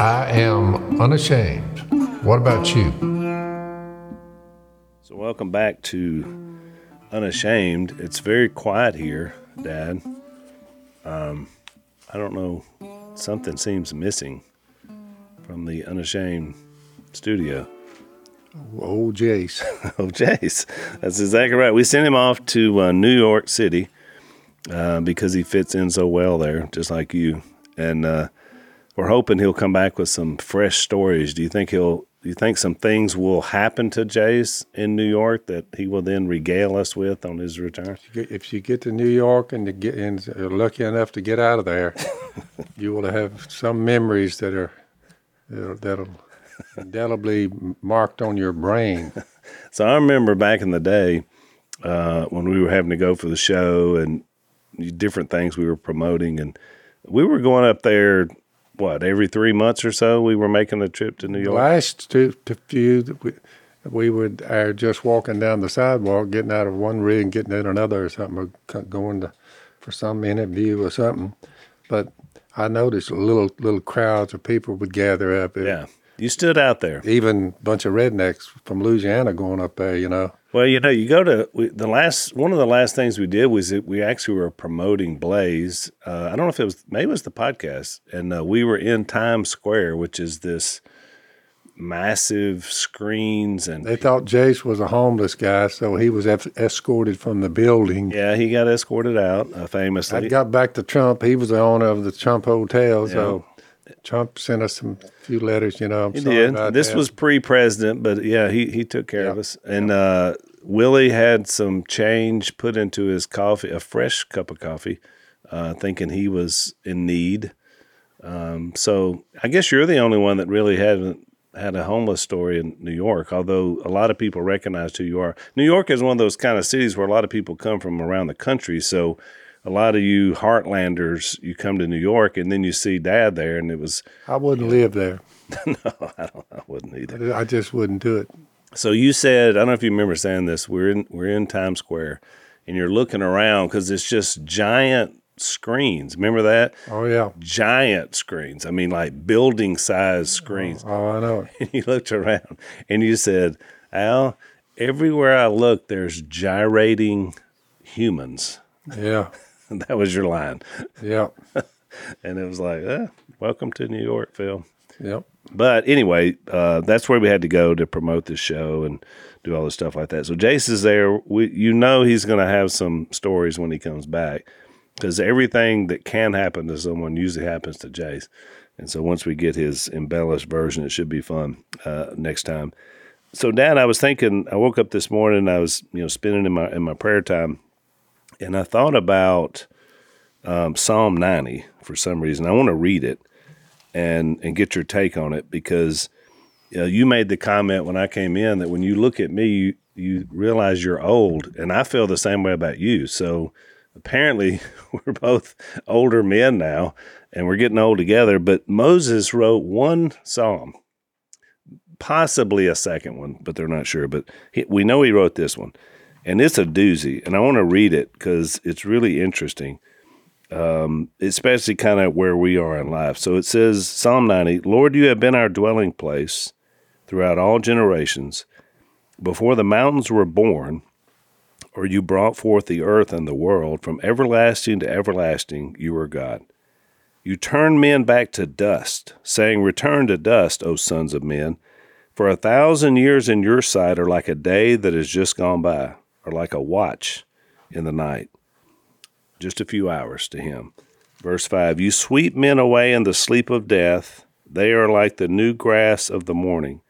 I am unashamed. What about you? So, welcome back to Unashamed. It's very quiet here, Dad. Um, I don't know. Something seems missing from the Unashamed studio. Old Jace. oh, Jace. That's exactly right. We sent him off to uh, New York City uh, because he fits in so well there, just like you. And uh, we're hoping he'll come back with some fresh stories. Do you think he'll? Do you think some things will happen to Jace in New York that he will then regale us with on his return? If you get to New York and you get and you're lucky enough to get out of there, you will have some memories that are that'll, that'll indelibly marked on your brain. so I remember back in the day uh, when we were having to go for the show and different things we were promoting, and we were going up there. What every three months or so, we were making a trip to New York. Last two, two few, we, we would are just walking down the sidewalk, getting out of one rig, and getting in another or something, or going to for some interview or something. But I noticed little little crowds of people would gather up. Yeah, you stood out there. Even a bunch of rednecks from Louisiana going up there, you know. Well, you know, you go to we, the last one of the last things we did was that we actually were promoting Blaze. Uh, I don't know if it was maybe it was the podcast, and uh, we were in Times Square, which is this massive screens and they thought Jace was a homeless guy, so he was escorted from the building. Yeah, he got escorted out uh, famously. I got back to Trump. He was the owner of the Trump Hotel, yeah. so Trump sent us some few letters. You know, I'm he did. this that. was pre-president, but yeah, he he took care of us. And uh, Willie had some change put into his coffee, a fresh cup of coffee, uh, thinking he was in need. Um, so I guess you're the only one that really hadn't had a homeless story in New York, although a lot of people recognize who you are. New York is one of those kind of cities where a lot of people come from around the country. So a lot of you Heartlanders, you come to New York and then you see Dad there, and it was. I wouldn't you know, live there. no, I don't. I wouldn't either. I just wouldn't do it. So you said, I don't know if you remember saying this. We're in we're in Times Square, and you're looking around because it's just giant screens. Remember that? Oh yeah, giant screens. I mean, like building size screens. Oh, oh I know. And you looked around, and you said, "Al, everywhere I look, there's gyrating humans." Yeah. that was your line. Yeah. and it was like, eh, welcome to New York, Phil. Yep. But anyway, uh, that's where we had to go to promote the show and do all this stuff like that. So Jace is there. We, you know, he's going to have some stories when he comes back because everything that can happen to someone usually happens to Jace. And so once we get his embellished version, it should be fun uh, next time. So, Dad, I was thinking. I woke up this morning. I was, you know, spending in my in my prayer time, and I thought about um, Psalm 90 for some reason. I want to read it and and get your take on it because you, know, you made the comment when I came in that when you look at me, you, you realize you're old, and I feel the same way about you. So apparently, we're both older men now, and we're getting old together. But Moses wrote one psalm, possibly a second one, but they're not sure. But he, we know he wrote this one, and it's a doozy. And I want to read it because it's really interesting um, especially kind of where we are in life. So it says, Psalm 90 Lord, you have been our dwelling place throughout all generations. Before the mountains were born, or you brought forth the earth and the world, from everlasting to everlasting, you are God. You turn men back to dust, saying, Return to dust, O sons of men. For a thousand years in your sight are like a day that has just gone by, or like a watch in the night just a few hours to him. Verse 5 You sweep men away in the sleep of death. They are like the new grass of the morning.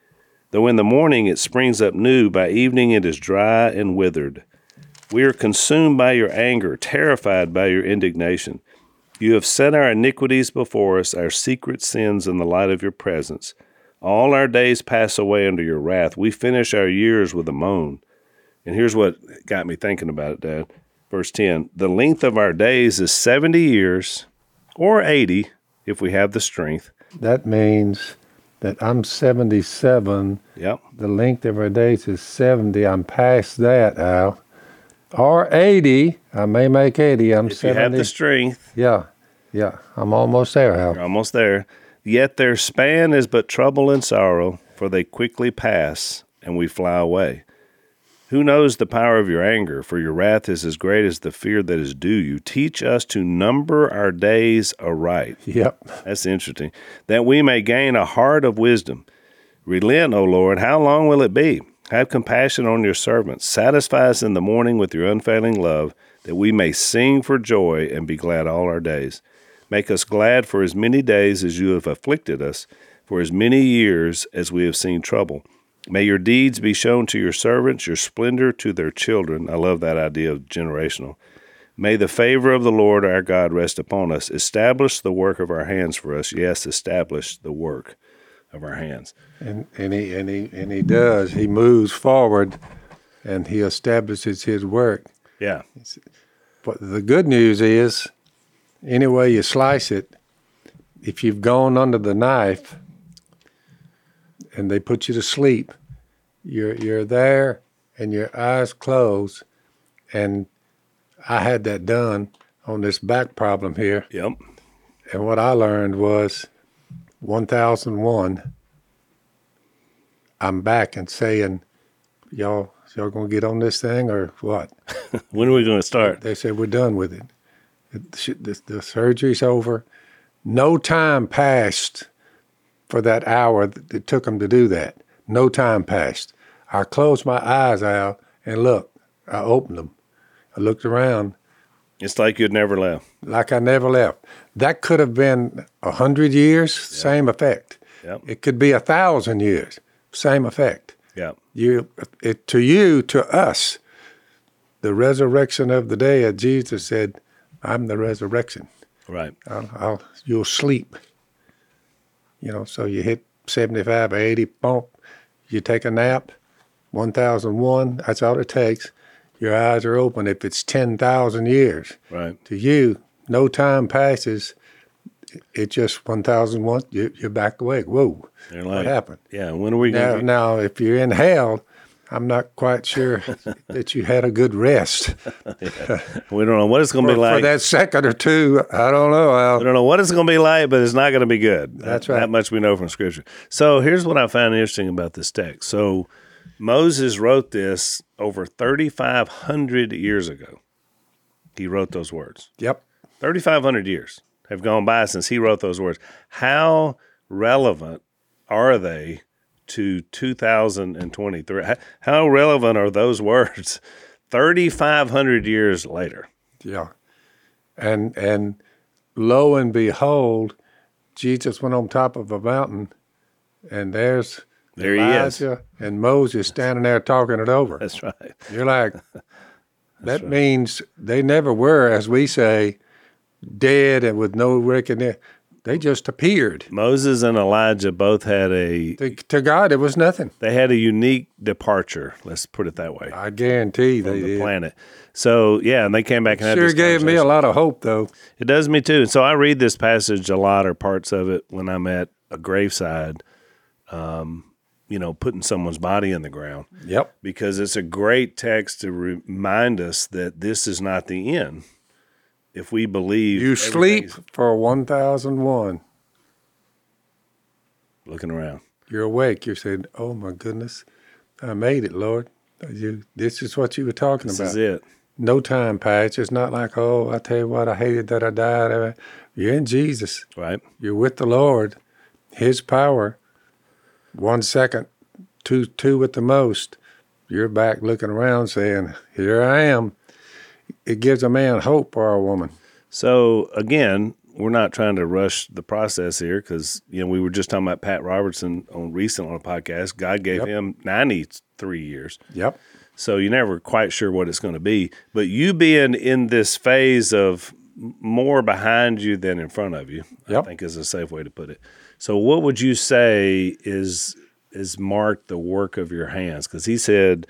Though in the morning it springs up new, by evening it is dry and withered. We are consumed by your anger, terrified by your indignation. You have set our iniquities before us, our secret sins in the light of your presence. All our days pass away under your wrath. We finish our years with a moan. And here's what got me thinking about it, Dad. Verse 10 The length of our days is 70 years, or 80 if we have the strength. That means that I'm 77. Yep. The length of our days is 70. I'm past that, Al. Or 80. I may make 80. I'm if 70. you have the strength. Yeah. Yeah. I'm almost there, Al. You're almost there. Yet their span is but trouble and sorrow, for they quickly pass, and we fly away. Who knows the power of your anger? For your wrath is as great as the fear that is due you. Teach us to number our days aright. Yep. That's interesting. That we may gain a heart of wisdom. Relent, O Lord. How long will it be? Have compassion on your servants. Satisfy us in the morning with your unfailing love, that we may sing for joy and be glad all our days. Make us glad for as many days as you have afflicted us, for as many years as we have seen trouble. May your deeds be shown to your servants, your splendor to their children. I love that idea of generational. May the favor of the Lord our God rest upon us. Establish the work of our hands for us. Yes, establish the work of our hands. And, and he and he and he does. He moves forward, and he establishes his work. Yeah. But the good news is, any way you slice it, if you've gone under the knife, and they put you to sleep, you're you're there, and your eyes closed, and I had that done on this back problem here. Yep. And what I learned was 1001. I'm back and saying, y'all, y'all gonna get on this thing or what? When are we to start? They said, we're done with it. Sh- The, the surgery's over. No time passed for that hour that it took them to do that. No time passed. I closed my eyes out and look, I opened them. I looked around It's like you'd never left. like I never left. That could have been a hundred years, same effect. Yep. It could be a thousand years, same effect. Yeah. You, it, to you, to us, the resurrection of the dead. Jesus said, "I'm the resurrection. Right. I'll, I'll you'll sleep." You know, so you hit seventy-five or eighty, bump. You take a nap, one thousand one. That's all it takes. Your eyes are open. If it's ten thousand years, Right. to you, no time passes. It just 1001, you, you're back awake. Whoa, They're what happened? yeah. When are we Now, now, if you're in hell, I'm not quite sure that you had a good rest. We don't know what it's going to be like. for that second or two, I don't know. We don't know what it's going to be like, but it's not going to be good. That's right. That much we know from Scripture. So here's what I found interesting about this text. So Moses wrote this over 3,500 years ago. He wrote those words. Yep. 3,500 years have gone by since he wrote those words. How relevant are they to 2023? How- relevant are those words 3,500 years later? Yeah. And and lo and behold, Jesus went on top of a mountain, and there's There he is. Elijah and Moses standing there talking it over. That's right. You're like, that means they never were, as we say, dead and with no reckoning. They just appeared. Moses and Elijah both had a To, to God, it was nothing. they had a unique departure. Let's put it that way I guarantee they the did. planet. So yeah, and they came back and had Sure gave me a lot of hope, though. It does me too. So I read this passage a lot or parts of it when I'm at a graveside, um, you know, putting someone's body in the ground Yep. because it's a great text to remind us that this is not the end. If we believe You sleep for 1001. looking around. You're awake. you're saying Oh my goodness, I made it, Lord. You, this is what you were talking This about. is it. No time passed. It's not like, oh, I tell you what, I hated that I died. You're in Jesus. Right. You're with the Lord. His power. One second, two, two at the most. You're back looking around saying, Here I am. It gives a man hope or a woman. So again, we're not trying to rush the process here because you know we were just talking about Pat Robertson on recent on a podcast. God gave Yep. him ninety three years, Yep. so you're never quite sure what it's going to be. But you being in this phase of more behind you than in front of you, I think is a safe way to put it. So what would you say is is marked the work of your hands? Because he said.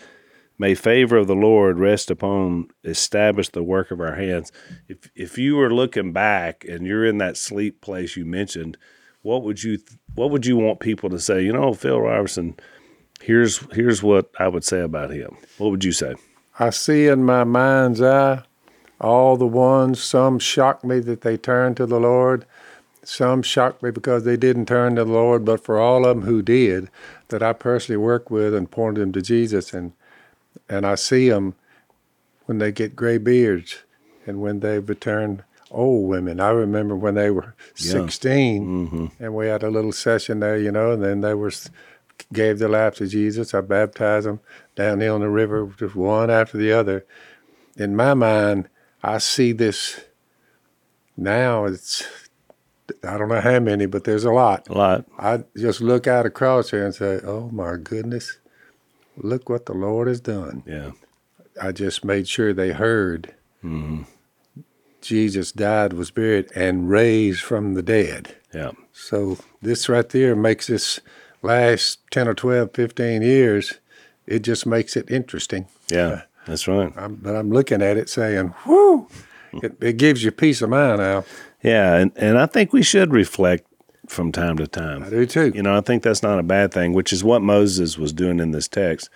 May favor of the Lord rest upon establish the work of our hands. If if you were looking back and you're in that sleep place you mentioned, what would you what would you want people to say? You know, Phil Robertson, here's here's what I would say about him. What would you say? I see in my mind's eye all the ones, some shocked me that they turned to the Lord, some shocked me because they didn't turn to the Lord, but for all of them who did, that I personally worked with and pointed them to Jesus, and and I see them when they get gray beards and when they return old women. I remember when they were Yeah. 16 mm-hmm. and we had a little session there, you know, and then they were gave their life to Jesus. I baptized them down there on the river, just one after the other. In my mind, I see this now. It's I don't know how many, but there's a lot. A lot. I just look out across here and say, "Oh my goodness, look what the Lord has done." Yeah. I just made sure they heard mm-hmm. Jesus died, was buried, and raised from the dead. Yeah. So this right there makes this last 10 or 12, 15 years, it just makes it interesting. Yeah. That's right. I'm, but I'm looking at it saying, whoo, it, it gives you peace of mind now. Yeah, and, and I think we should reflect from time to time. I do too. You know, I think that's not a bad thing, which is what Moses was doing in this text.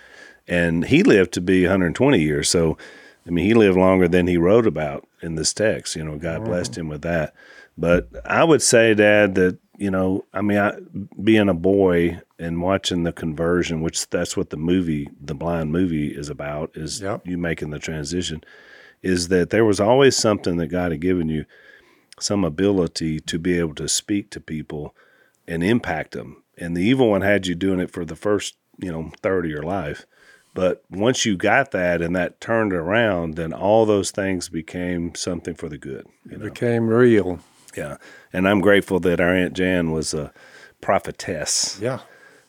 And he lived to be 120 years. So, I mean, he lived longer than he wrote about in this text. You know, God blessed him with that. But I would say, Dad, that, you know, I mean, I, being a boy and watching the conversion, which that's what the movie, the blind movie is about, is Yep. you making the transition, is that there was always something that God had given you, some ability to be able to speak to people and impact them. And the evil one had you doing it for the first, you know, third of your life. But once you got that and that turned around, then all those things became something for the good. You It know? became real. Yeah. And I'm grateful that our Aunt Jan was a prophetess Yeah.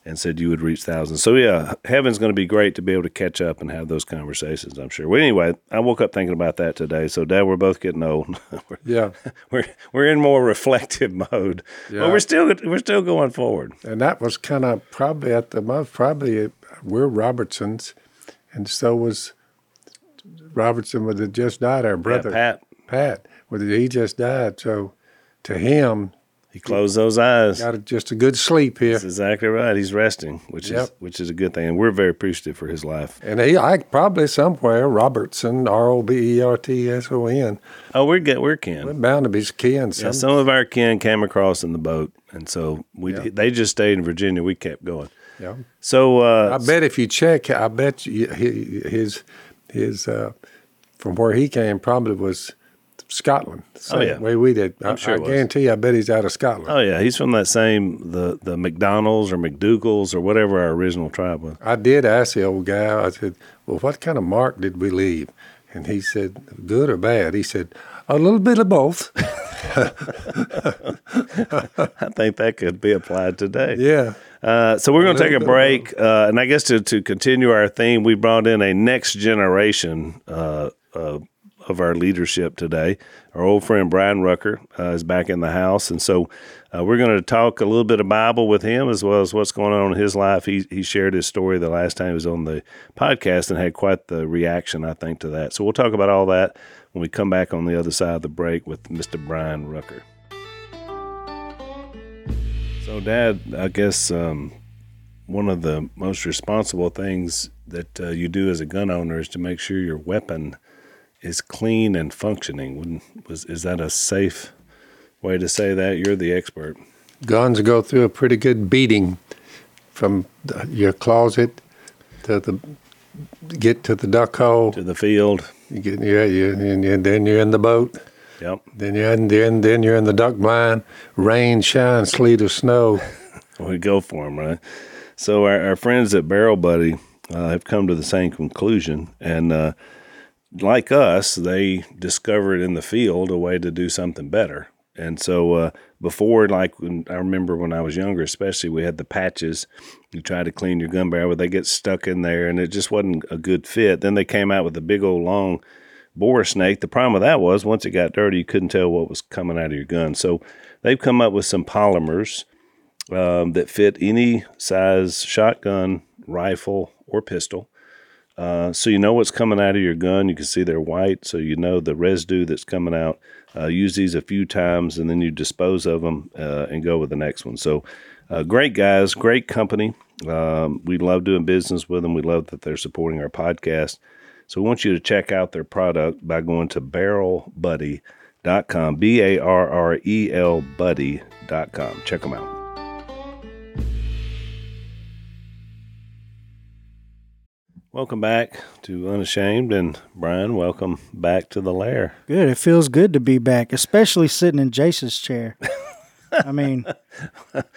And said you would reach thousands. So yeah, heaven's going to be great to be able to catch up and have those conversations. I'm sure. Well, anyway, I woke up thinking about that today. So Dad, we're both getting old. we're, Yeah. we're we're in more reflective mode, Yeah. but we're still we're still going forward. And that was kind of probably at the most, probably we're Robertsons, and so was Robertson with the just died, our brother. Yeah, Pat, Pat, with the, he just died. So to him, he closed those eyes. got a, just a good sleep here. That's exactly right. He's resting, which is which is a good thing, and we're very appreciative for his life. And he, I probably somewhere, Robertson, R O B E R T S O N. Oh, we're get we're kin. We're bound to be kin. Yeah, Some, some of our kin came across in the boat, and so we Yeah. they just stayed in Virginia. We kept going. yeah. So uh, I bet if you check, I bet you, his his uh, from where he came probably was Scotland. Same Oh, yeah. way we did. i sure I guarantee. I bet he's out of Scotland. Oh yeah, he's from that same the the McDonald's or McDougal's or whatever our original tribe was. I did ask the old guy. I said, "Well, what kind of mark did we leave?" And he said, "Good or bad?" He said, "A little bit of both." I think that could be applied today. yeah. Uh, so we're going to take a little bit of break, uh, and I guess to to continue our theme, we brought in a next generation uh, uh, of our leadership today. Our old friend Bryan Rucker uh, is back in the house, and so uh, we're going to talk a little bit of Bible with him as well as what's going on in his life. He he shared his story the last time he was on the podcast and had quite the reaction, I think, to that. So we'll talk about all that when we come back on the other side of the break with Mr. Bryan Rucker. So, Dad, I guess um, one of the most responsible things that uh, you do as a gun owner is to make sure your weapon is clean and functioning. Wouldn't- Was is that a safe way to say that? You're the expert. Guns go through a pretty good beating from the, your closet to the get to the duck hole. To the field. You get yeah, you, and, and then you're in the boat. Yep. Then you're in, then then you're in the duck blind. Rain, shine, sleet, or snow. We go for them, right? So our, our friends at Barrel Buddy uh, have come to the same conclusion, and uh, like us, they discovered in the field a way to do something better. And so uh, before, like when, I remember when I was younger, especially, we had the patches. You try to clean your gun barrel, but they get stuck in there, and it just wasn't a good fit. Then they came out with a big old long bore snake. The problem with that was once it got dirty, you couldn't tell what was coming out of your gun. So they've come up with some polymers um, that fit any size shotgun, rifle, or pistol. Uh, so you know what's coming out of your gun. You can see they're white, so you know the residue that's coming out. Uh, use these a few times, and then you dispose of them uh, and go with the next one. So, uh, great guys, great company. Um, we love doing business with them. We love that they're supporting our podcast. So we want you to check out their product by going to barrelbuddy.com, B A R R E L buddy.com. Check them out. Welcome back to Unashamed. And Bryan, welcome back to the lair. Good. It feels good to be back, especially sitting in Jace's chair. I mean,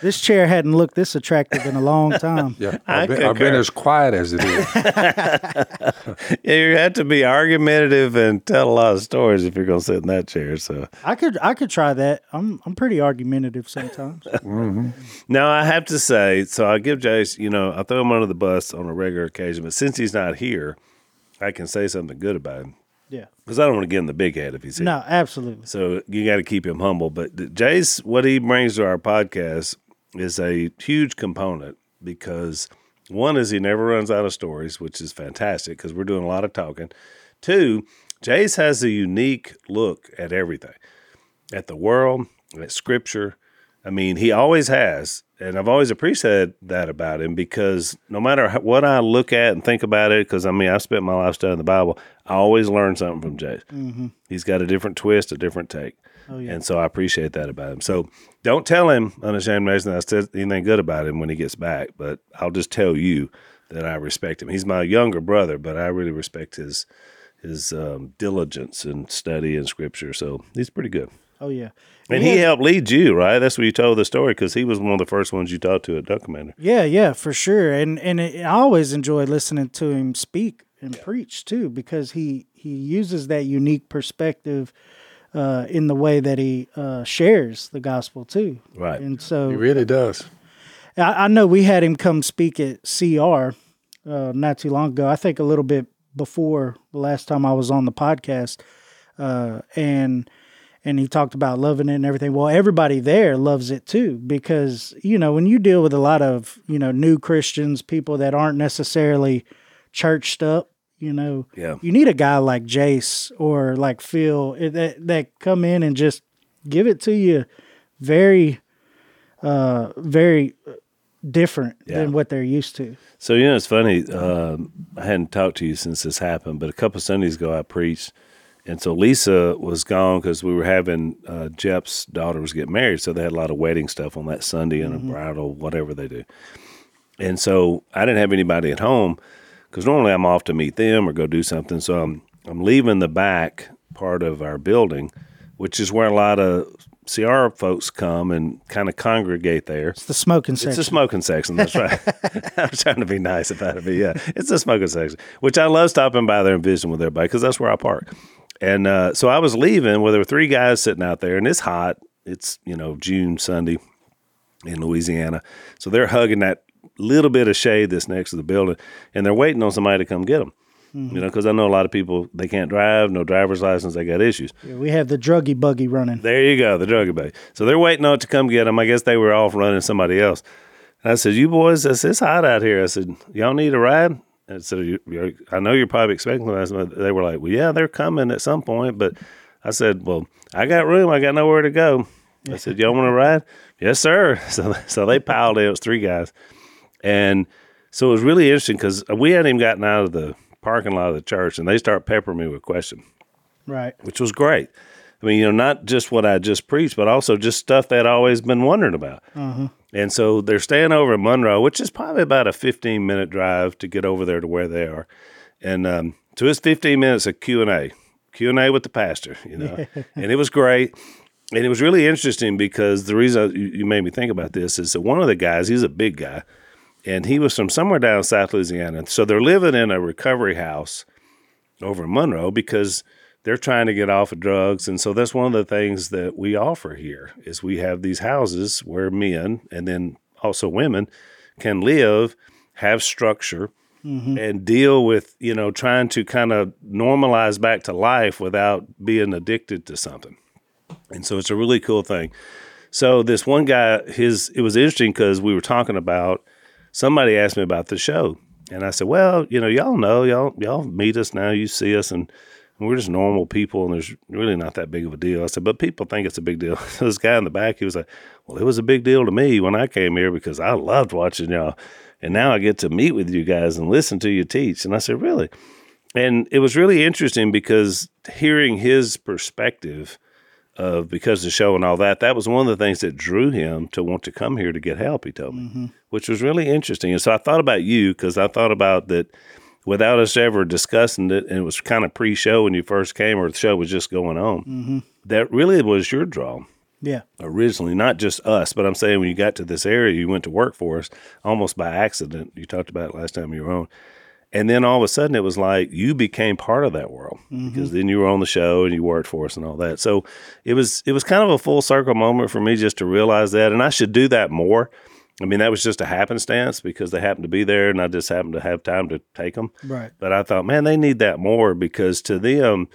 this chair hadn't looked this attractive in a long time. Yeah, I I've been, I've been as quiet as it is. Yeah, you have to be argumentative and tell a lot of stories if you're going to sit in that chair. So I could I could try that. I'm I'm pretty argumentative sometimes. Mm-hmm. now I have to say, so I give Jace, you know, I throw him under the bus on a regular occasion, but since he's not here, I can say something good about him Yeah. because I don't want to get in the big head if he's here. No, absolutely. So you got to keep him humble. But Jace, what he brings to our podcast is a huge component because one is he never runs out of stories, which is fantastic because we're doing a lot of talking. Two, Jace has a unique look at everything, at the world, at scripture. I mean, he always has. And I've always appreciated that about him because no matter what I look at and think about it, because I mean, I've spent my life studying the Bible, I always learn something from Jace. He's got a different twist, a different take. Oh yeah. And so I appreciate that about him. So don't tell him, unashamed Mason, that I said anything good about him when he gets back, but I'll just tell you that I respect him. He's my younger brother, but I really respect his his um, diligence and study in scripture. So he's pretty good. Oh yeah. And Yeah. he helped lead you, right? That's what you told the story because he was one of the first ones you talked to at Duck Commander. Yeah, yeah, for sure. And and it, I always enjoy listening to him speak and preach too, because he he uses that unique perspective uh, in the way that he uh, shares the gospel too. Right. And so He really does. I, I know we had him come speak at CR uh, not too long ago. I think a little bit before the last time I was on the podcast, uh, and and he talked about loving it and everything. Well, everybody there loves it too because you know when you deal with a lot of you know new Christians, people that aren't necessarily churched up. You know, Yeah. you need a guy like Jace or like Phil eh, that that come in and just give it to you very, uh, very different Yeah. than what they're used to. So you know, it's funny. Um, I hadn't talked to you since this happened, but a couple Sundays ago, I preached, and so Lisa was gone because we were having uh, Jep's daughter was getting married, so they had a lot of wedding stuff on that Sunday and a bridal, whatever they do. And so I didn't have anybody at home because normally I'm off to meet them or go do something. So I'm I'm leaving the back part of our building, which is where a lot of CR folks come and kind of congregate there. It's the smoking section. It's the smoking section. That's right. I'm trying to be nice about it, but yeah, it's the smoking section, which I love stopping by there and visiting with everybody because that's where I park. And uh, so I was leaving where there were three guys sitting out there, and it's hot. It's you know June Sunday in Louisiana, so they're hugging that little bit of shade that's next to the building, and they're waiting on somebody to come get them. Mm-hmm. You know, because I know a lot of people they can't drive, no driver's license, they got issues. Yeah, we have the druggy buggy running. There you go, the druggy buggy. So they're waiting on it to come get them. I guess they were off running somebody else. And I said, "You boys, I said, it's hot out here." I said, "Y'all need a ride?" And so you, you're, I know you're probably expecting them. They were like, "Well, yeah, they're coming at some point." But I said, "Well, I got room. I got nowhere to go." I said, "Y'all want to ride?" yes, sir. So so they piled in. It was three guys, and so it was really interesting because we hadn't even gotten out of the parking lot of the church, and they start peppering me with questions Right. which was great. I mean, you know, not just what I just preached, but also just stuff that I'd always been wondering about. And so they're staying over in Monroe, which is probably about a 15 minute drive to get over there to where they are. And um, so it's 15 minutes of Q and A, Q and A with the pastor, you know, and it was great. And it was really interesting because the reason you made me think about this is that one of the guys, he's a big guy, and he was from somewhere down South Louisiana. So they're living in a recovery house over in Monroe because they're trying to get off of drugs. And so that's one of the things that we offer here is we have these houses where men and then also women can live have structure mm-hmm. and deal with you know trying to kind of normalize back to life without being addicted to something. And so it's a really cool thing. So this one guy his it was interesting because we were talking about somebody asked me about the show and i said well you know y'all know y'all y'all meet us now you see us and we're just normal people and there's really not that big of a deal. I said, but people think it's a big deal. this guy in the back, he was like, well, it was a big deal to me when I came here because I loved watching y'all. And now I get to meet with you guys and listen to you teach. And I said, really? And it was really interesting because hearing his perspective of because of the show and all that. That was one of the things that drew him to want to come here to get help. He told me, mm-hmm. which was really interesting. And so I thought about you because I thought about that without us ever discussing it, and it was kind of pre-show when you first came, or the show was just going on. Mm-hmm. That really was your draw Yeah. originally, not just us, but I'm saying when you got to this area, you went to work for us almost by accident. You talked about it last time you were on. And then all of a sudden it was like you became part of that world because then you were on the show and you worked for us and all that. So it was it was kind of a full circle moment for me just to realize that and I should do that more. I mean that was just a happenstance because they happened to be there and I just happened to have time to take them. Right. But I thought, man, they need that more because to them,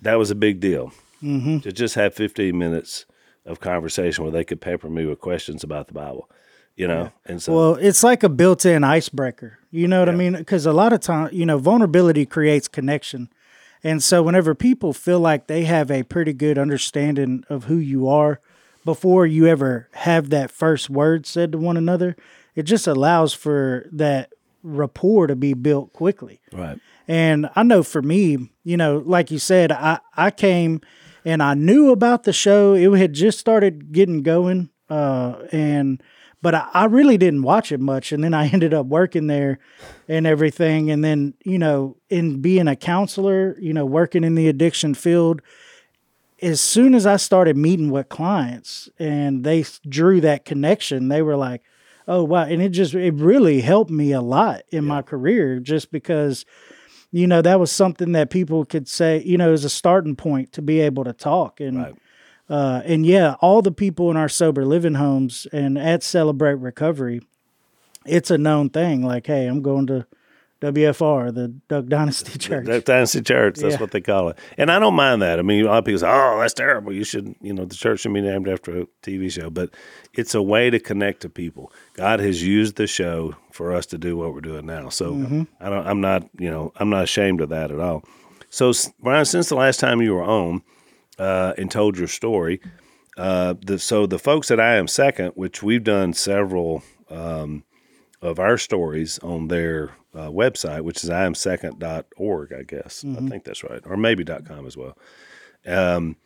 that was a big deal. Mm-hmm. To just have 15 minutes of conversation where they could pepper me with questions about the Bible, you know? And so, Well, it's like a built-in icebreaker. You know what I mean? Because a lot of time, you know, vulnerability creates connection, and so whenever people feel like they have a pretty good understanding of who you are before you ever have that first word said to one another, it just allows for that rapport to be built quickly. right. And I know for me, you know, like you said, I, I came and I knew about the show. It had just started getting going. Uh, and, but I, I really didn't watch it much. And then I ended up working there and everything. And then, you know, in being a counselor, you know, working in the addiction field, as soon as I started meeting with clients and they drew that connection, they were like, oh, wow. And it just, it really helped me a lot in my career just because, you know, that was something that people could say, you know, as a starting point to be able to talk. And, Right. Uh, and yeah, all the people in our sober living homes and at Celebrate Recovery, it's a known thing. Like, hey, I'm going to WFR, the Duck Dynasty Church. Dynasty Church, that's Yeah. what they call it. And I don't mind that. I mean, a lot of people say, oh, that's terrible. You should, you know, the church should be named after a TV show. But it's a way to connect to people. God has used the show for us to do what we're doing now. So I don't, I'm not, you know, I'm not ashamed of that at all. So, Bryan, since the last time you were on uh, and told your story, uh, the, so the folks at I Am Second, which we've done several um, of our stories on their uh, website, which is iamsecond.org, I guess. I think that's right. Or maybe .com as well. Um,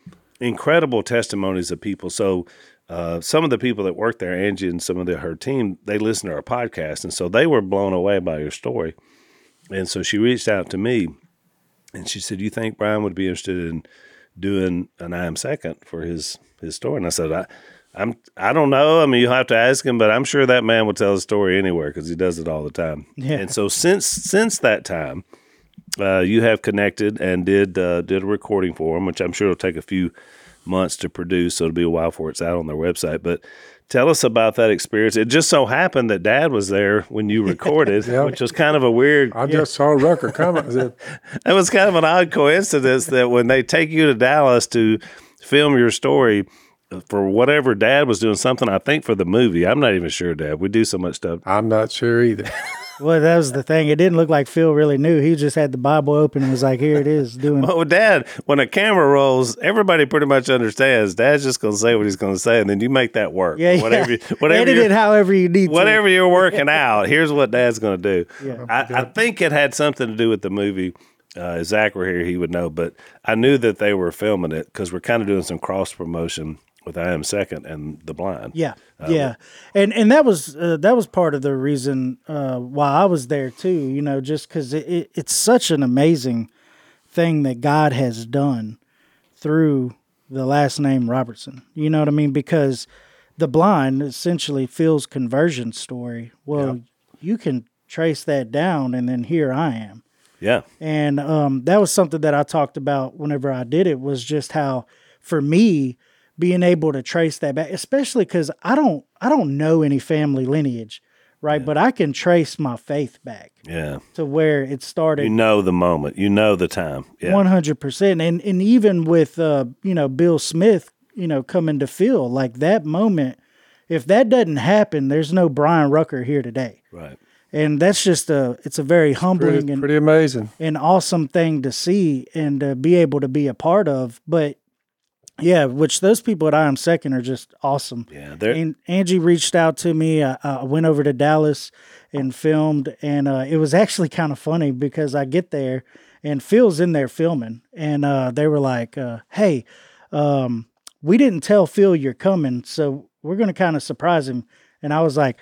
incredible testimonies of people. So uh, some of the people that work there, Angie and some of the, her team, they listen to our podcast. And so they were blown away by your story. And so she reached out to me and she said, you think Bryan would be interested in doing an I am second for his, his story? And I said, I, I'm, I don't know. I mean, you'll have to ask him, but I'm sure that man will tell a story anywhere because he does it all the time. Yeah. And so since, since that time, uh, you have connected and did, uh, did a recording for him, which I'm sure it'll take a few months to produce. So it'll be a while before it's out on their website, but tell us about that experience. It just so happened that dad was there when you recorded, Yeah. which was kind of a weird, I just saw a record coming. It was kind of an odd coincidence that when they take you to Dallas to film your story uh, for whatever dad was doing something, I think for the movie. I'm not even sure, Dad. We do so much stuff. I'm not sure either. Well, that was the thing. It didn't look like Phil really knew. He just had the Bible open and was like, "Here it is." Doing Well, Dad, when a camera rolls, everybody pretty much understands. Dad's just going to say what he's going to say, and then you make that work. yeah, whatever, yeah. you- whatever Edit you're- it however you need whatever you're working out, here's what Dad's going to do. Yeah. I, I think it had something to do with the movie. Uh, if Zach were here, he would know. But I knew that they were filming it because we're kind of doing some cross promotion with I Am Second and The Blind. Yeah, yeah, and and that was uh, that was part of the reason uh, why I was there too. You know, just because it, it, it's such an amazing thing that God has done through the last name Robertson. You know what I mean? Because the blind essentially Phil's conversion story. Well, you can trace that down, and then here I am. Yeah. and um, that was something that I talked about whenever I did it was just how for me being able to trace that back, especially because I don't I don't know any family lineage, right? But I can trace my faith back Yeah. to where it started. You know the moment. You know the time. Yeah. One hundred percent, and and even with uh, you know Bill Smith, you know coming to Phil like that moment, if that doesn't happen, there's no Bryan Rucker here today, Right. and that's just a it's a very humbling Pretty, and pretty amazing. and awesome thing to see and to be able to be a part of. But yeah, which those people at I Am Second are just awesome. Yeah. They're, And Angie reached out to me. I, I went over to Dallas and filmed, and uh, it was actually kind of funny because I get there and Phil's in there filming, and uh, they were like, uh, "Hey, um, we didn't tell Phil you're coming, so we're going to kind of surprise him. And I was like,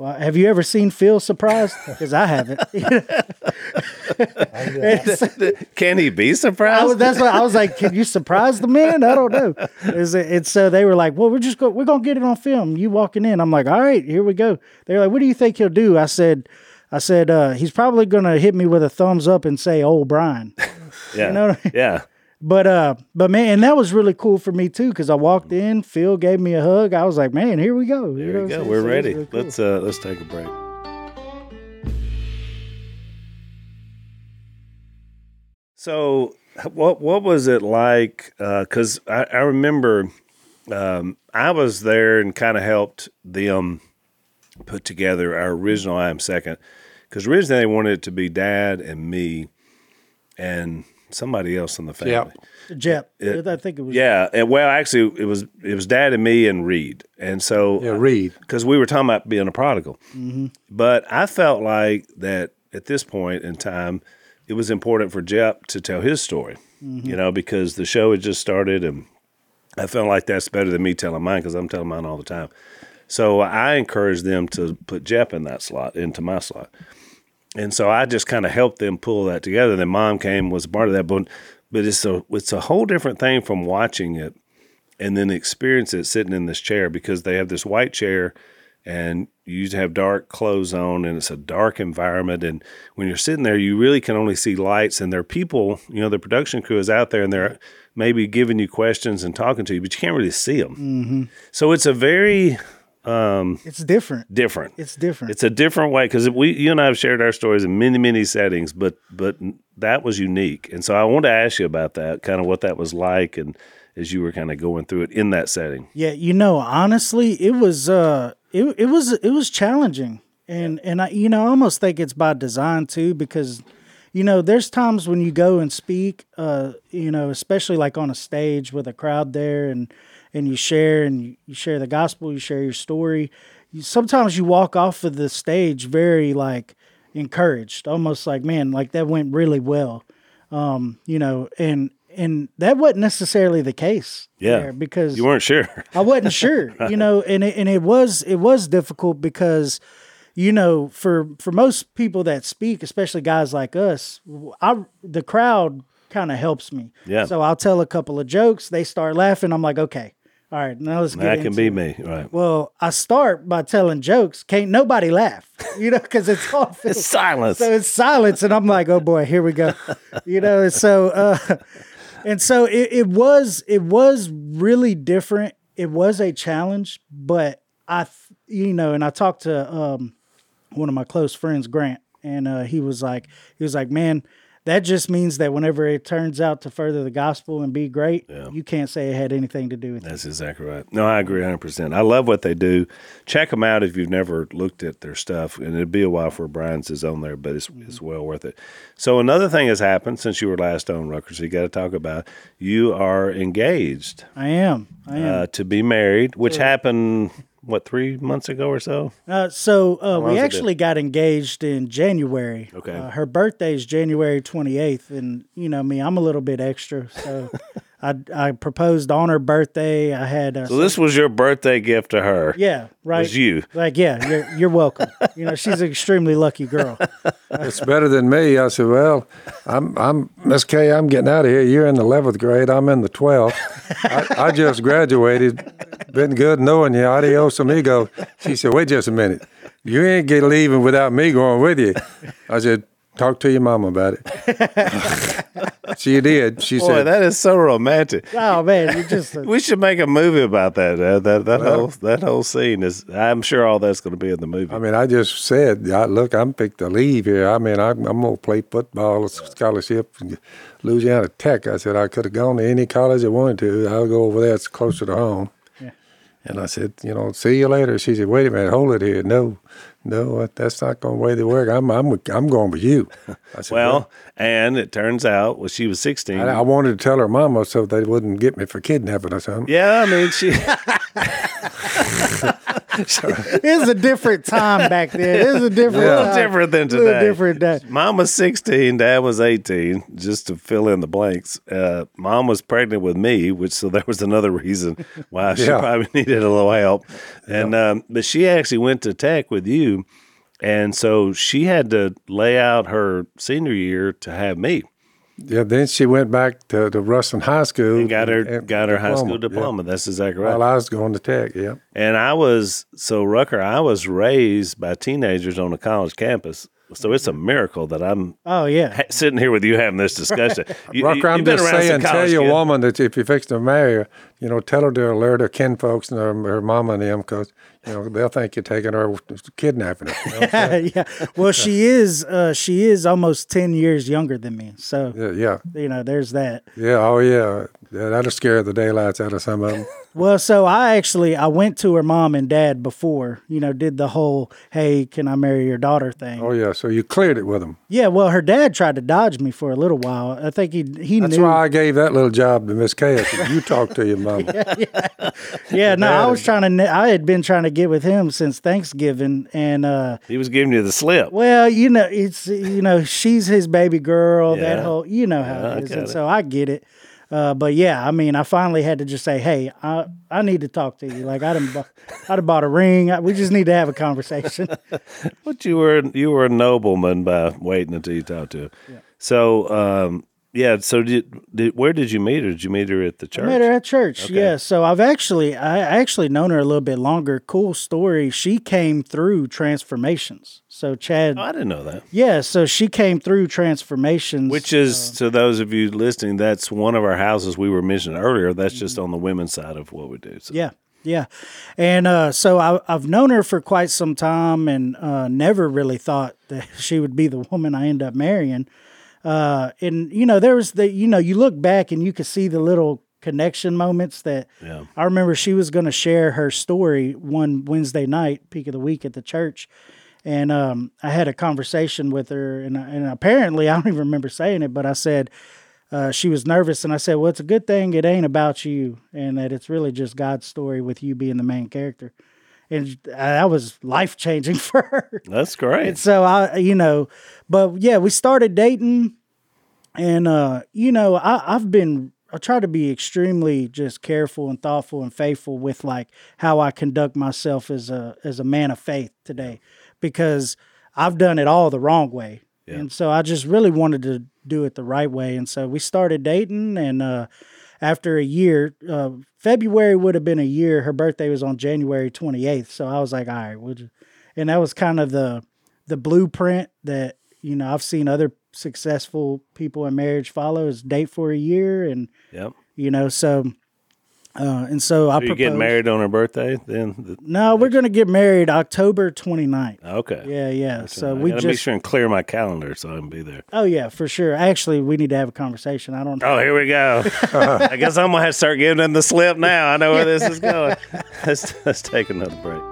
well, have you ever seen Phil surprised? Because I haven't. Can he be I surprised? was, that's what I was like. Can you surprise the man? I don't know. Is it, and so they were like, "Well, we're just go, we're gonna get it on film. You walking in." I'm like, "All right, here we go." They're like, "What do you think he'll do?" I said, "I said uh, he's probably gonna hit me with a thumbs up and say, "Oh, Bryan." yeah. know what I yeah. But uh, but man, and that was really cool for me too because I walked in, Phil gave me a hug. I was like, "Man, here we go." You know we go we're So ready. really cool. Let's uh let's take a break. So, what what was it like? Because I, I remember um, I was there and kind of helped them put together our original "I Am Second. Because originally they wanted it to be Dad and me and somebody else in the family. Yep. Jep. It- I think it was. Yeah, and well, actually, it was it was Dad and me and Reed, and so Yeah, Reed. because we were talking about being a prodigal. Mm-hmm. But I felt like that at this point in time, it was important for Jep to tell his story, mm-hmm. you know, because the show had just started, and I felt like that's better than me telling mine because I'm telling mine all the time. So I encouraged them to put Jep in that slot, into my slot. And so I just kind of helped them pull that together. Then mom came was part of that, but but it's a it's a whole different thing from watching it and then experience it sitting in this chair because they have this white chair and you used to have dark clothes on and it's a dark environment. And when you're sitting there you really can only see lights and there are people you know the production crew is out there and they're maybe giving you questions and talking to you but you can't really see them mm-hmm. so it's a very It's different. different It's different. it's a different way because we you and I have shared our stories in many many settings, but but that was unique, and so I wanted to ask you about that, kind of what that was like, and as you were kind of going through it in that setting. Yeah, you know, honestly, it was uh it it was it was challenging. And and I you know, I almost think it's by design too because you know, there's times when you go and speak uh you know, especially like on a stage with a crowd there and and you share and you, share the gospel, you share your story. You, sometimes you walk off of the stage very like encouraged, almost like man, like that went really well. Um, you know, and and that wasn't necessarily the case. Yeah. there because You weren't sure. I wasn't sure, you know, and it, and it was it was difficult because, you know, for for most people that speak, especially guys like us, I the crowd kind of helps me. Yeah. So I'll tell a couple of jokes, they start laughing. I'm like, okay, all right, now let's get that can be me, right? Well, I start by telling jokes. Can't nobody laugh, you know, because it's all It's silence. so it's silence, and I'm like, oh boy, here we go. You know, and so uh, and so it, it was it was really different. It was a challenge, but I, you know, and I talked to um, one of my close friends, Grant, and uh, he was like, he was like, man. That just means that whenever it turns out to further the gospel and be great, you can't say it had anything to do with it. That's exactly right. No, I agree 100%. I love what they do. Check them out if you've never looked at their stuff. And it'd be a while for Bryan's is on there, but it's, it's well worth it. So, another thing has happened since you were last on Rucker, so you got to talk about you are engaged I am. I am. uh, to be married, which happened, what, three months ago or so? Uh, so uh, we actually got engaged in January. Okay. Uh, her birthday is January 28th, and you know me, I'm a little bit extra, so I I proposed on her birthday. I had uh, So, this was your birthday gift to her. yeah right Was you. like yeah you're you're welcome. you know she's an extremely lucky girl. It's better than me. I said, well, I'm, I'm Miss Kay. I'm getting out of here. You're in the eleventh grade. I'm in the twelfth. I, I just graduated. Been good knowing you. Adios, amigo. She said, wait just a minute. You ain't get leaving without me going with you. I said, talk to your mama about it. she did. She said Boy, said, that is so romantic. Oh man, you just uh, We should make a movie about that. Uh, that that whole that whole scene is. I'm sure all that's going to be in the movie. I mean, I just said, I, look, I'm picked to leave here. I mean, I'm, I'm going to play football scholarship Louisiana Tech. I said, I could have gone to any college I wanted to. I'll go over there. It's closer to home. And I said, you know, see you later. She said, wait a minute, hold it here. No, no, that's not going the way they work. I'm, I'm, I'm going with you. I said, well, and it turns out, well, she was 16. I, I wanted to tell her mama so they wouldn't get me for kidnapping or something. yeah, I mean, she. It's a different time back then. It's a different, A little time. different than A little today. different day. Mom was 16, dad was 18, just to fill in the blanks. Uh, mom was pregnant with me, which so there was another reason why she Yeah. probably needed a little help. And um, but she actually went to tech with you, and so she had to lay out her senior year to have me. Yeah, then she went back to, to Ruston High School. And got her and- got her high school yeah. diploma. That's exactly right. While I was going to tech, yeah. And I was so Rucker. I was raised by teenagers on a college campus, so it's a miracle that I'm Oh yeah. ha- sitting here with you having this discussion. You, Rucker, you- I'm you've been just saying, tell your kids. woman that if you fix to marry her, you know, tell her to alert her kin folks and her, her mama and them because, you know, they'll think you're taking her, kidnapping her. you know what I'm saying? yeah. Well, she is. Uh, she is almost ten years younger than me. So yeah, yeah, you know, there's that. yeah, oh yeah. Yeah. That'll scare the daylights out of some of them. Well, so I actually I went to her mom and dad before. You know, did the whole "Hey, can I marry your daughter?" thing. Oh yeah, so you cleared it with them. Yeah. Well, her dad tried to dodge me for a little while. I think he he That's knew. why I gave that little job to Miss Kay. You talk to your mom. yeah. yeah, No, I was trying to. I had been trying to get with him since Thanksgiving, and uh, He was giving you the slip. Well, you know, it's you know, she's his baby girl. That whole, you know how Yeah, it is, and it. so I get it. Uh, but yeah, I mean, I finally had to just say, "Hey, I I need to talk to you. Like I done, bu- I'd have bought a ring. I, we just need to have a conversation." But you were you were a nobleman by waiting until you talked to him. So um, yeah. So did, did where did you meet her? Did you meet her at the church? I Met her at church. Yeah. So I've actually, I actually known her a little bit longer. Cool story. She came through transformations. So Chad, Oh, I didn't know that. yeah. So she came through transformations, Which is to those of you listening, that's one of our houses we were mentioning earlier. That's just on the women's side of what we do. So. Mm-hmm. Yeah, yeah, and uh, so I, I've known her for quite some time, and uh, never really thought that she would be the woman I end up marrying. Uh, and you know, there was the you know, you look back and you could see the little connection moments that Yeah. I remember she was going to share her story one Wednesday night, peak of the week at the church. And um, I had a conversation with her, and, and apparently, I don't even remember saying it, but I said, uh, she was nervous, and I said, "Well, it's a good thing it ain't about you, and that it's really just God's story with you being the main character." And that was life changing for her. That's great. And so I, you know, but yeah, we started dating, and uh, you know, I, I've been I try to be extremely just careful and thoughtful and faithful with like how I conduct myself as a as a man of faith today, because I've done it all the wrong way, Yeah. and so I just really wanted to do it the right way, and so we started dating, and uh, after a year, uh, February would have been a year. Her birthday was on January twenty eighth, so I was like, all right, we'll just, and that was kind of the the blueprint that you know I've seen other successful people in marriage follow is date for a year, and yep. you know so. Uh, and so I So you getting married on her birthday then? The- No, we're going to get married October 29th. Okay. Yeah, yeah. So I we just make sure and clear my calendar so I can be there. Oh yeah, for sure. Actually, we need to have a conversation. I don't Oh, here we go. I guess I'm gonna have to start giving them the slip now. I know where this is going. Let's let's take another break.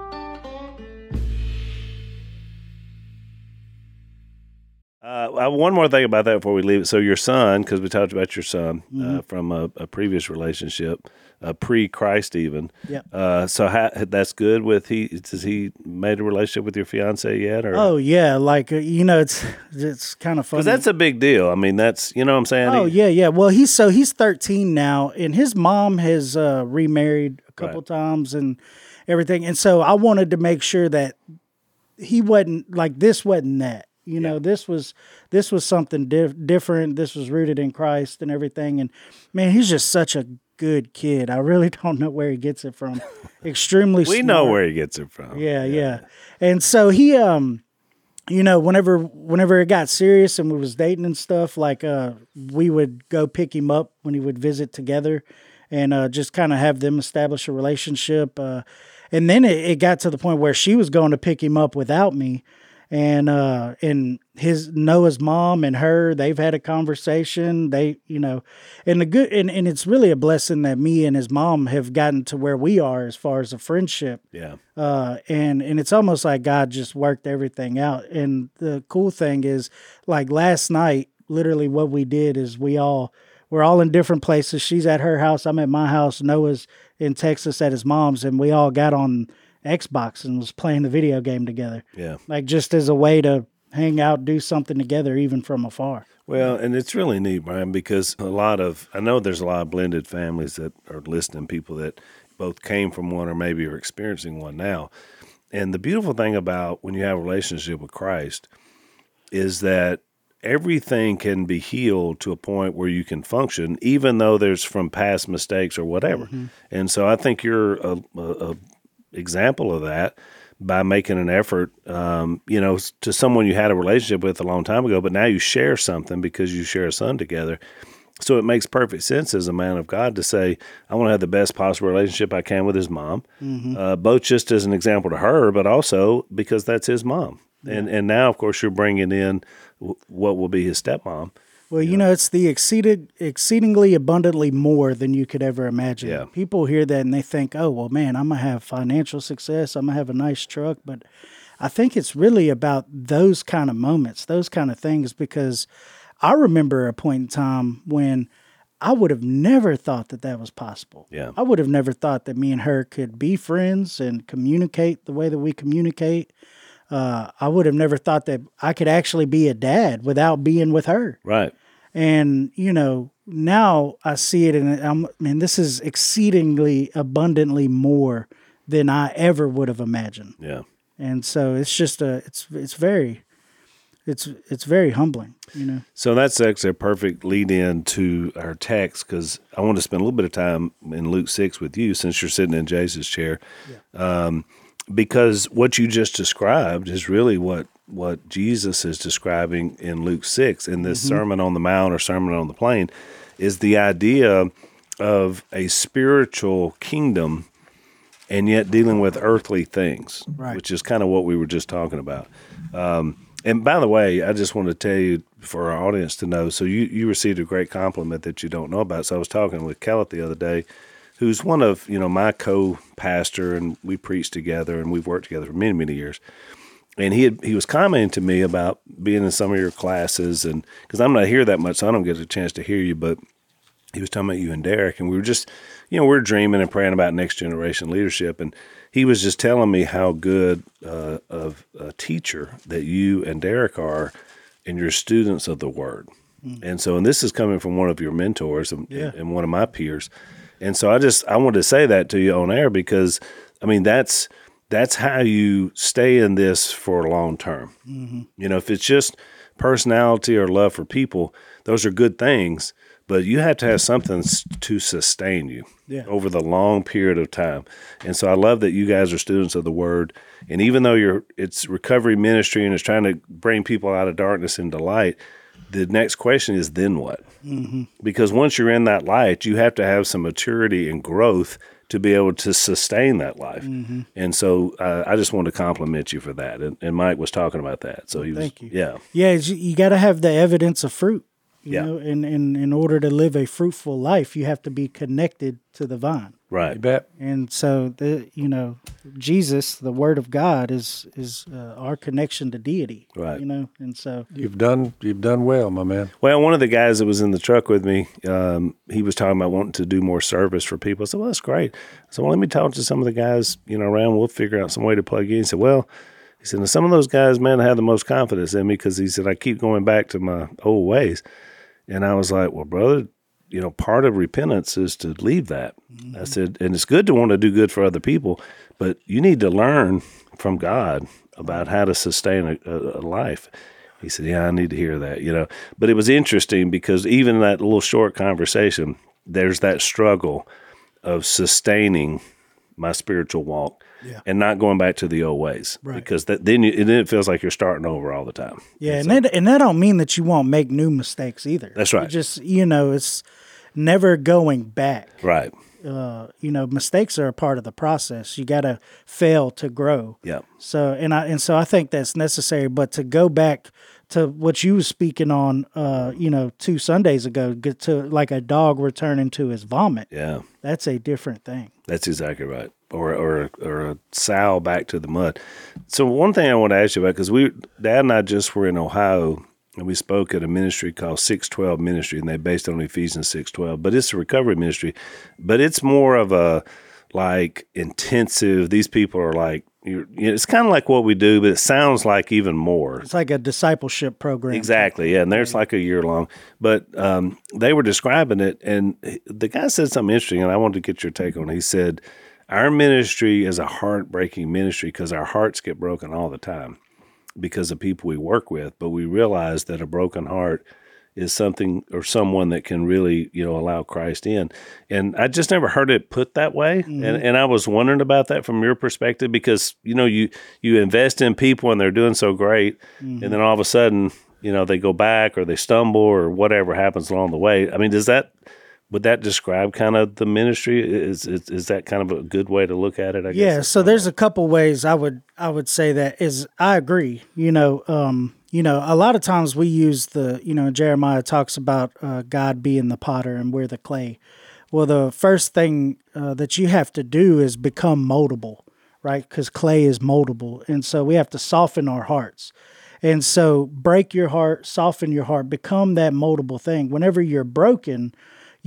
Uh, uh, one more thing about that before we leave. it. So your son, because we talked about your son uh, from a, a previous relationship, uh, pre-Christ even. Yep. Uh, so how, that's good. With he does he made a relationship with your fiance yet? Or Oh yeah, like uh, you know, it's it's kind of funny. because that's a big deal. I mean, that's you know what I'm saying. Oh He- yeah, yeah. Well, he's so he's 13 now, and his mom has uh, remarried a couple Right. times and everything. And so I wanted to make sure that he wasn't like this wasn't that. You know, this was this was something di- different. This was rooted in Christ and everything. And man, he's just such a good kid. I really don't know where he gets it from. Extremely. we know where he gets it from. Yeah, yeah. And so he um you know, whenever whenever it got serious and we was dating and stuff, like uh we would go pick him up when he would visit together and uh just kind of have them establish a relationship. Uh and then it, it got to the point where she was going to pick him up without me. And uh and his Noah's mom and her, they've had a conversation. They, you know, and the good and, and it's really a blessing that me and his mom have gotten to where we are as far as a friendship Yeah. uh, and and it's almost like God just worked everything out. And the cool thing is, like last night, literally what we did is we all we're all in different places. She's at her house, I'm at my house. Noah's in Texas at his mom's, and we all got on Xbox and was playing the video game together, Yeah. like just as a way to hang out, do something together, even from afar. Well, and it's really neat, Bryan, because a lot of I know there's a lot of blended families that are listening, people that both came from one or maybe are experiencing one now. And the beautiful thing about when you have a relationship with Christ is that everything can be healed to a point where you can function, even though there's from past mistakes or whatever. Mm-hmm. And so I think you're a, a, a example of that by making an effort, um, you know, to someone you had a relationship with a long time ago, but now you share something because you share a son together. So it makes perfect sense as a man of God to say, I want to have the best possible relationship I can with his mom, uh, both just as an example to her, but also because that's his mom. And and now, of course, you're bringing in w- what will be his stepmom. Well, you know, it's the exceeded, exceedingly abundantly more than you could ever imagine. Yeah. People hear that and they think, oh, well, man, I'm going to have financial success. I'm going to have a nice truck. But I think it's really about those kind of moments, those kind of things, because I remember a point in time when I would have never thought that that was possible. Yeah. I would have never thought that me and her could be friends and communicate the way that we communicate. Uh, I would have never thought that I could actually be a dad without being with her. Right. And you know, now I see it, and I'm man, this is exceedingly abundantly more than I ever would have imagined. Yeah. And so it's just a, it's it's very, it's it's very humbling. You know. So that's actually a perfect lead in to our text because I want to spend a little bit of time in Luke 6 with you since you're sitting in Jase's chair. Um, because what you just described is really what, what Jesus is describing in Luke 6 in this Sermon on the Mount or Sermon on the Plain is the idea of a spiritual kingdom and yet dealing with earthly things, Right. which is kind of what we were just talking about. Um, and by the way, I just want to tell you for our audience to know. So you you received a great compliment that you don't know about. So I was talking with Kellett the other day, who's one of you know my co-pastor, and we preach together, and we've worked together for many many years. And he had, he was commenting to me about being in some of your classes, and because I'm not here that much, so I don't get a chance to hear you, but he was talking about you and Derek, and we were just, you know, we are dreaming and praying about next generation leadership, and he was just telling me how good uh, of a teacher that you and Derek are, and your students of the Word, and so, and this is coming from one of your mentors and, Yeah. and one of my peers, and so I just I wanted to say that to you on air because, I mean, that's that's how you stay in this for long term. Mm-hmm. You know, if it's just personality or love for people, those are good things, but you have to have something to sustain you Yeah. over the long period of time. And so I love that you guys are students of the word. And even though you're it's recovery ministry and it's trying to bring people out of darkness into light, the next question is then what? Because once you're in that light, you have to have some maturity and growth to be able to sustain that life. And so uh, I just wanted to compliment you for that. And, and Mike was talking about that. So he was, Thank you. yeah, Yeah, you got to have the evidence of fruit. You Yeah. know, and, and in order to live a fruitful life, you have to be connected to the vine. You right. bet. And so the you know, Jesus, the Word of God, is is uh, our connection to deity. Right. You know, and so You've done you've done well, my man. Well, one of the guys that was in the truck with me, um, he was talking about wanting to do more service for people. I said, "Well, that's great." So, well, let me talk to some of the guys, you know, around. We'll figure out some way to plug in. He said, "Well," he said, "now, "Some of those guys, man, have the most confidence in me because he said I keep going back to my old ways." And I was like, "Well, brother, you know, part of repentance is to leave that." Mm-hmm. I said, "And it's good to want to do good for other people, but you need to learn from God about how to sustain a, a, life." He said, "Yeah, I need to hear that." You know, but it was interesting because even that little short conversation, there's that struggle of sustaining my spiritual walk Yeah. and not going back to the old ways Right. because that, then you, then it feels like you're starting over all the time. yeah, and that and that don't mean that you won't make new mistakes either. That's right. It just you know, it's never going back. Right. Uh, you know, mistakes are a part of the process. You got to fail to grow. Yeah. So and I and so I think that's necessary. But to go back to what you was speaking on, uh, you know, two Sundays ago, get to like a dog returning to his vomit. Yeah. That's a different thing. That's exactly right. Or or or a sow back to the mud. So one thing I want to ask you about because we Dad and I just were in Ohio and we spoke at a ministry called Six Twelve Ministry, and they based on Ephesians six twelve. But it's a recovery ministry, but it's more of a like intensive. These people are like, you're, it's kind of like what we do, but it sounds like even more. It's like a discipleship program. Exactly. Yeah. And there's like a year long. But um, they were describing it, and the guy said something interesting, and I wanted to get your take on it. He said, Our ministry is a heartbreaking ministry because our hearts get broken all the time because of people we work with, but we realize that a broken heart is something or someone that can really, you know, allow Christ in. And I just never heard it put that way. And mm-hmm. and I was wondering about that from your perspective because, you know, you you invest in people and they're doing so great and mm-hmm. then all of a sudden, you know, they go back or they stumble or whatever happens along the way. I mean, does that would that describe kind of the ministry? Is is, is that kind of a good way to look at it? I Yeah, so there's a couple ways I would I would say that is I agree. You know, um, you know, a lot of times we use the you know Jeremiah talks about uh, God being the potter and we're the clay. Well, the first thing uh, that you have to do is become moldable, right? Because clay is moldable, and so we have to soften our hearts. And so break your heart, soften your heart, become that moldable thing. Whenever you're broken,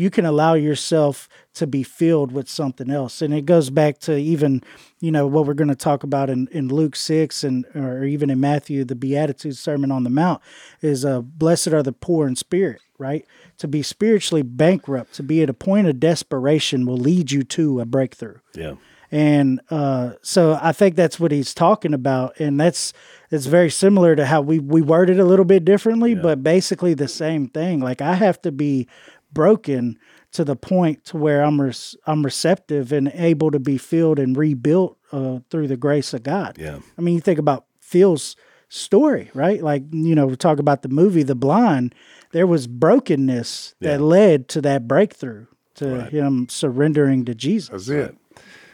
you can allow yourself to be filled with something else. And it goes back to even, you know, what we're going to talk about in, in Luke 6 and or even in Matthew, the Beatitudes Sermon on the Mount is uh, blessed are the poor in spirit, right? To be spiritually bankrupt, to be at a point of desperation will lead you to a breakthrough. yeah. And uh, so I think that's what he's talking about, and that's it's very similar to how we we word it a little bit differently, but basically the same thing. Like I have to be broken to the point to where I'm res- I'm receptive and able to be filled and rebuilt uh, through the grace of God. Yeah. I mean, you think about Phil's story, right? Like you know, we talk about the movie The Blind. There was brokenness Yeah. that led to that breakthrough, to him surrendering to Jesus. That's it.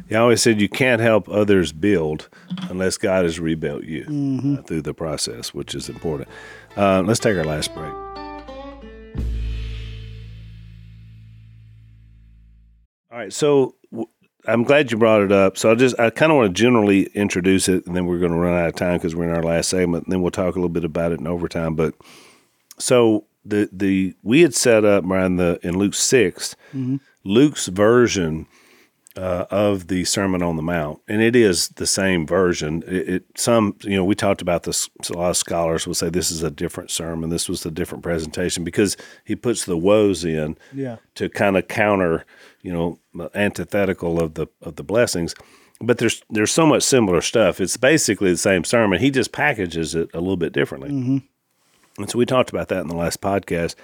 Yeah, I always said you can't help others build unless God has rebuilt you Mm-hmm. uh, through the process, which is important. Uh, let's take our last break. All right, so w- I'm glad you brought it up. So I just I kind of want to generally introduce it, and then we're going to run out of time because we're in our last segment. And then we'll talk a little bit about it in overtime. But so the the we had set up around the in Luke 6 mm-hmm. Luke's version uh, of the Sermon on the Mount, and it is the same version. It, it some you know we talked about this. A lot of scholars will say this is a different sermon. This was a different presentation because he puts the woes in Yeah. to kind of counter you know antithetical of the of the blessings. But there's there's so much similar stuff. It's basically the same sermon. He just packages it a little bit differently. And so we talked about that in the last podcast.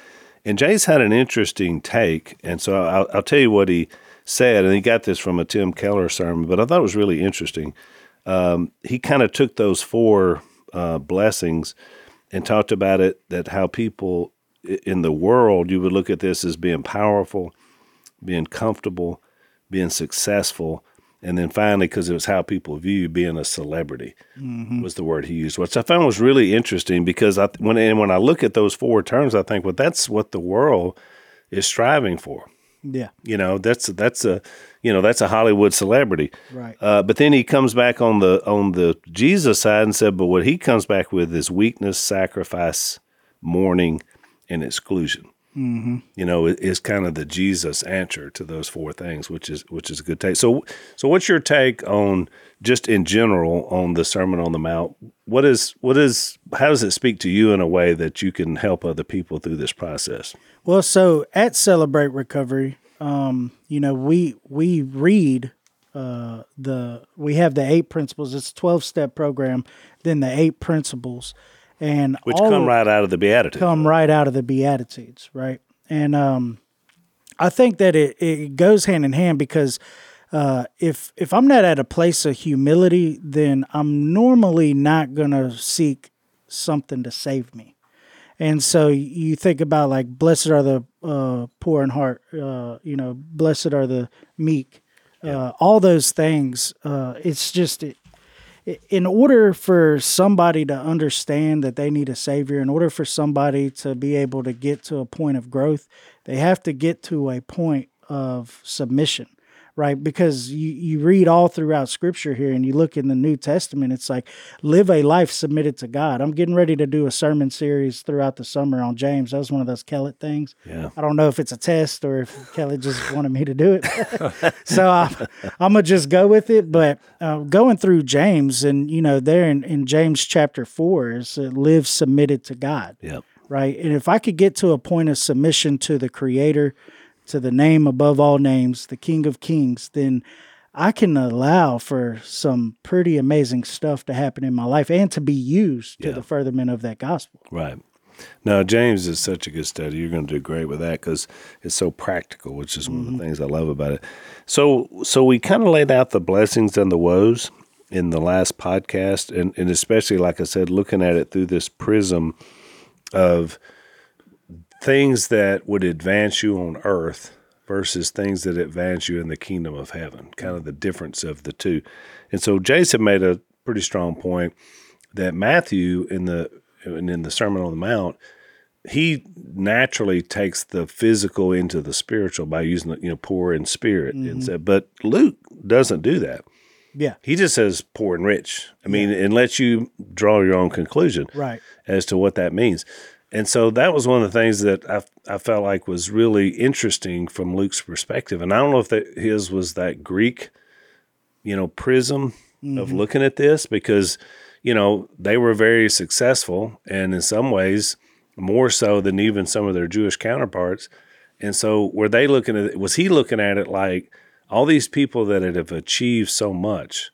And Jase had an interesting take. And so I'll, I'll tell you what he said. And he got this from a Tim Keller sermon, but I thought it was really interesting. Um, he kind of took those four uh, blessings and talked about it that how people in the world, you would look at this as being powerful, being comfortable, being successful. And then finally, because it was how people view being a celebrity was the word he used, which I found was really interesting because I, when and when I look at those four terms, I think, well, that's what the world is striving for. Yeah. You know, that's that's a you know that's a Hollywood celebrity, Right. Uh, but then he comes back on the on the Jesus side and said, but what he comes back with is weakness, sacrifice, mourning, and exclusion. Mm-hmm. You know, it is kind of the Jesus answer to those four things, which is which is a good take. So, so what's your take on just in general on the Sermon on the Mount? What is what is how does it speak to you in a way that you can help other people through this process? Well, so at Celebrate Recovery, um, you know, we we read uh, the we have the eight principles. It's a twelve step program. Then the eight principles, and Which all come right out of the Beatitudes. come right out of the Beatitudes, right? And um, I think that it, it goes hand in hand because uh, if if I'm not at a place of humility, then I'm normally not gonna seek something to save me. And so you think about like, blessed are the uh, poor in heart, uh, you know, blessed are the meek, uh, all those things. Uh, it's just it, in order for somebody to understand that they need a savior, in order for somebody to be able to get to a point of growth, they have to get to a point of submission, right? Because you, you read all throughout scripture here and you look in the New Testament, it's like live a life submitted to God. I'm getting ready to do a sermon series throughout the summer on James. That was one of those Kellett things. Yeah. I don't know if it's a test or if Kelly just wanted me to do it. so I'm, I'm going to just go with it. But uh, going through James and, you know, there in, in James chapter four is uh, live submitted to God Yeah. right? And if I could get to a point of submission to the Creator, to the name above all names, the King of Kings, then I can allow for some pretty amazing stuff to happen in my life and to be used to the furtherment of that gospel. Right. Now, James is such a good study. You're going to do great with that because it's so practical, which is one of the mm-hmm. things I love about it. So, so we kind of laid out the blessings and the woes in the last podcast, and, and especially, like I said, looking at it through this prism of things that would advance you on earth versus things that advance you in the kingdom of heaven, kind of the difference of the two. And so Jason made a pretty strong point that Matthew in the and in the Sermon on the Mount, he naturally takes the physical into the spiritual by using the, you know poor in spirit and mm-hmm. said, but Luke doesn't do that. Yeah, He just says poor and rich. I mean, and lets you draw your own conclusion right. as to what that means. And so that was one of the things that I, I felt like was really interesting from Luke's perspective. And I don't know if that his was that Greek, you know, prism of mm-hmm. looking at this because, you know, they were very successful and in some ways more so than even some of their Jewish counterparts. And so were they looking at it, was he looking at it like all these people that have achieved so much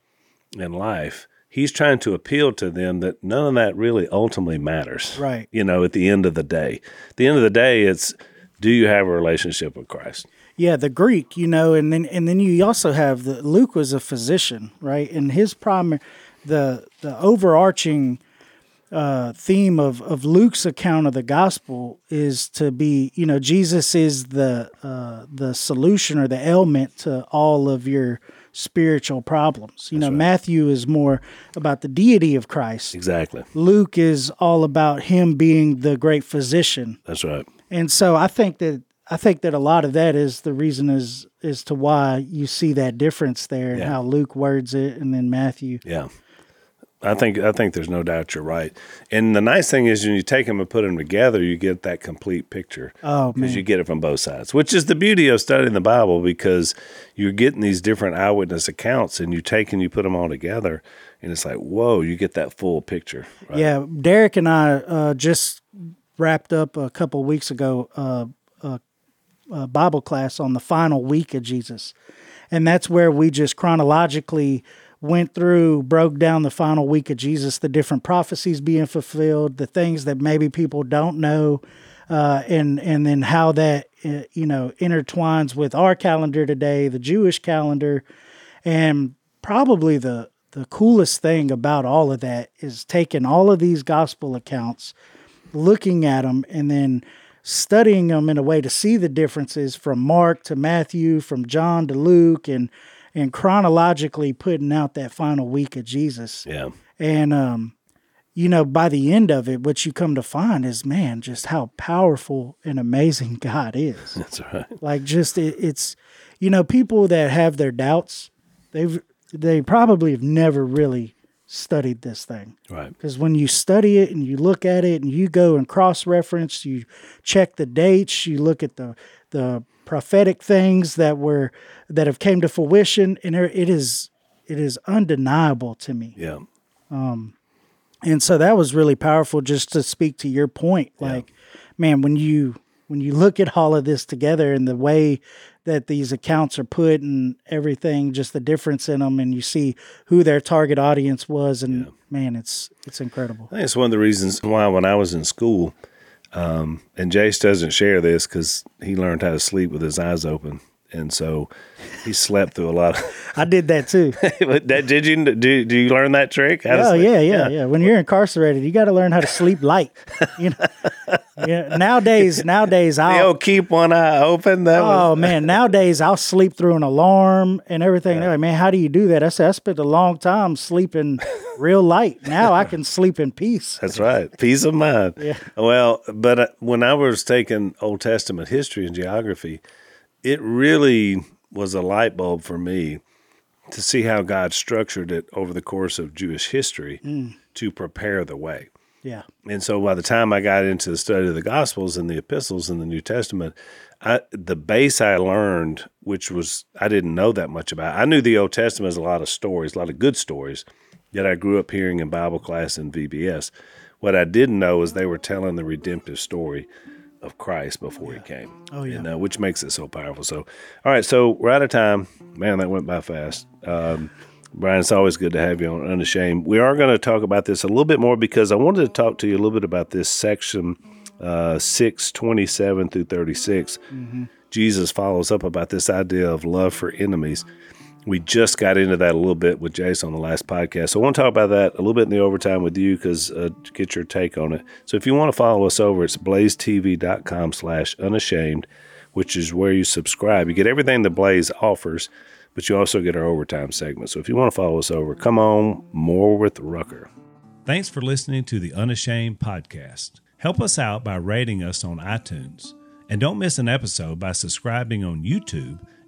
in life, he's trying to appeal to them that none of that really ultimately matters. Right. You know, at the end of the day. At the end of the day, it's do you have a relationship with Christ? Yeah, the Greek, you know, and then and then you also have the Luke was a physician, right? And his primary, the the overarching uh, theme of of Luke's account of the gospel is to be, you know, Jesus is the uh, the solution or the ailment to all of your spiritual problems. You know, Matthew is more about the deity of Christ. Exactly. Luke is all about him being the great physician. That's right. And so I think that I think that a lot of that is the reason is as to why you see that difference there and Yeah. how Luke words it and then Matthew. Yeah. I think I think there's no doubt you're right. And the nice thing is when you take them and put them together, you get that complete picture. Oh, because you get it from both sides, which is the beauty of studying the Bible because you're getting these different eyewitness accounts and you take and you put them all together, and it's like, whoa, you get that full picture. Right? Yeah, Derek and I uh, just wrapped up a couple weeks ago uh, a, a Bible class on the final week of Jesus, and that's where we just chronologically went through, broke down the final week of Jesus, the different prophecies being fulfilled, the things that maybe people don't know, uh, and and then how that uh, you know intertwines with our calendar today, the Jewish calendar, and probably the the coolest thing about all of that is taking all of these gospel accounts, looking at them, and then studying them in a way to see the differences from Mark to Matthew, from John to Luke, and and chronologically putting out that final week of Jesus. Yeah. And um, you know, by the end of it, what you come to find is, man, just how powerful and amazing God is That's right. like just it, it's you know people that have their doubts they've they probably have never really studied this thing Right. because when you study it and you look at it and you go and cross reference you check the dates you look at the the prophetic things that were that have came to fruition and it is it is undeniable to me. Yeah. Um and so that was really powerful just to speak to your point. Like man when you when you look at all of this together and the way that these accounts are put and everything just the difference in them and you see who their target audience was and man it's it's incredible. I think it's one of the reasons why when I was in school, um, and Jase doesn't share this because he learned how to sleep with his eyes open, and so he slept through a lot. Of, i did that too that did you do? Do you learn that trick? Oh sleep? yeah, yeah yeah when you're incarcerated you got to learn how to sleep light you know yeah nowadays nowadays i'll old keep one eye open. That was Oh man, nowadays I'll sleep through an alarm and everything. They're like, man, how do you do that? I said, I spent a long time sleeping real light. Now I can sleep in peace. That's right. Peace of mind. Yeah. Well, but uh, when I was taking Old Testament history and geography, it really was a light bulb for me to see how God structured it over the course of Jewish history mm. to prepare the way. Yeah. And so by the time I got into the study of the Gospels and the epistles in the New Testament, I, the base I learned, which was I didn't know that much about. I knew the Old Testament is a lot of stories, a lot of good stories that I grew up hearing in Bible class and VBS. What I didn't know is they were telling the redemptive story of Christ before he came. Oh, yeah. And, uh, which makes it so powerful. So, all right, so we're out of time. Man, that went by fast. Um, Bryan, it's always good to have you on Unashamed. We are going to talk about this a little bit more because I wanted to talk to you a little bit about this section uh, 6, 27 through 36. Jesus follows up about this idea of love for enemies. We just got into that a little bit with Jason on the last podcast. So I want to talk about that a little bit in the overtime with you because uh, get your take on it. So if you want to follow us over, it's blazetv.com slash unashamed, which is where you subscribe. You get everything that Blaze offers, but you also get our overtime segment. So if you want to follow us over, come on, more with Rucker. Thanks for listening to the Unashamed podcast. Help us out by rating us on iTunes. And don't miss an episode by subscribing on YouTube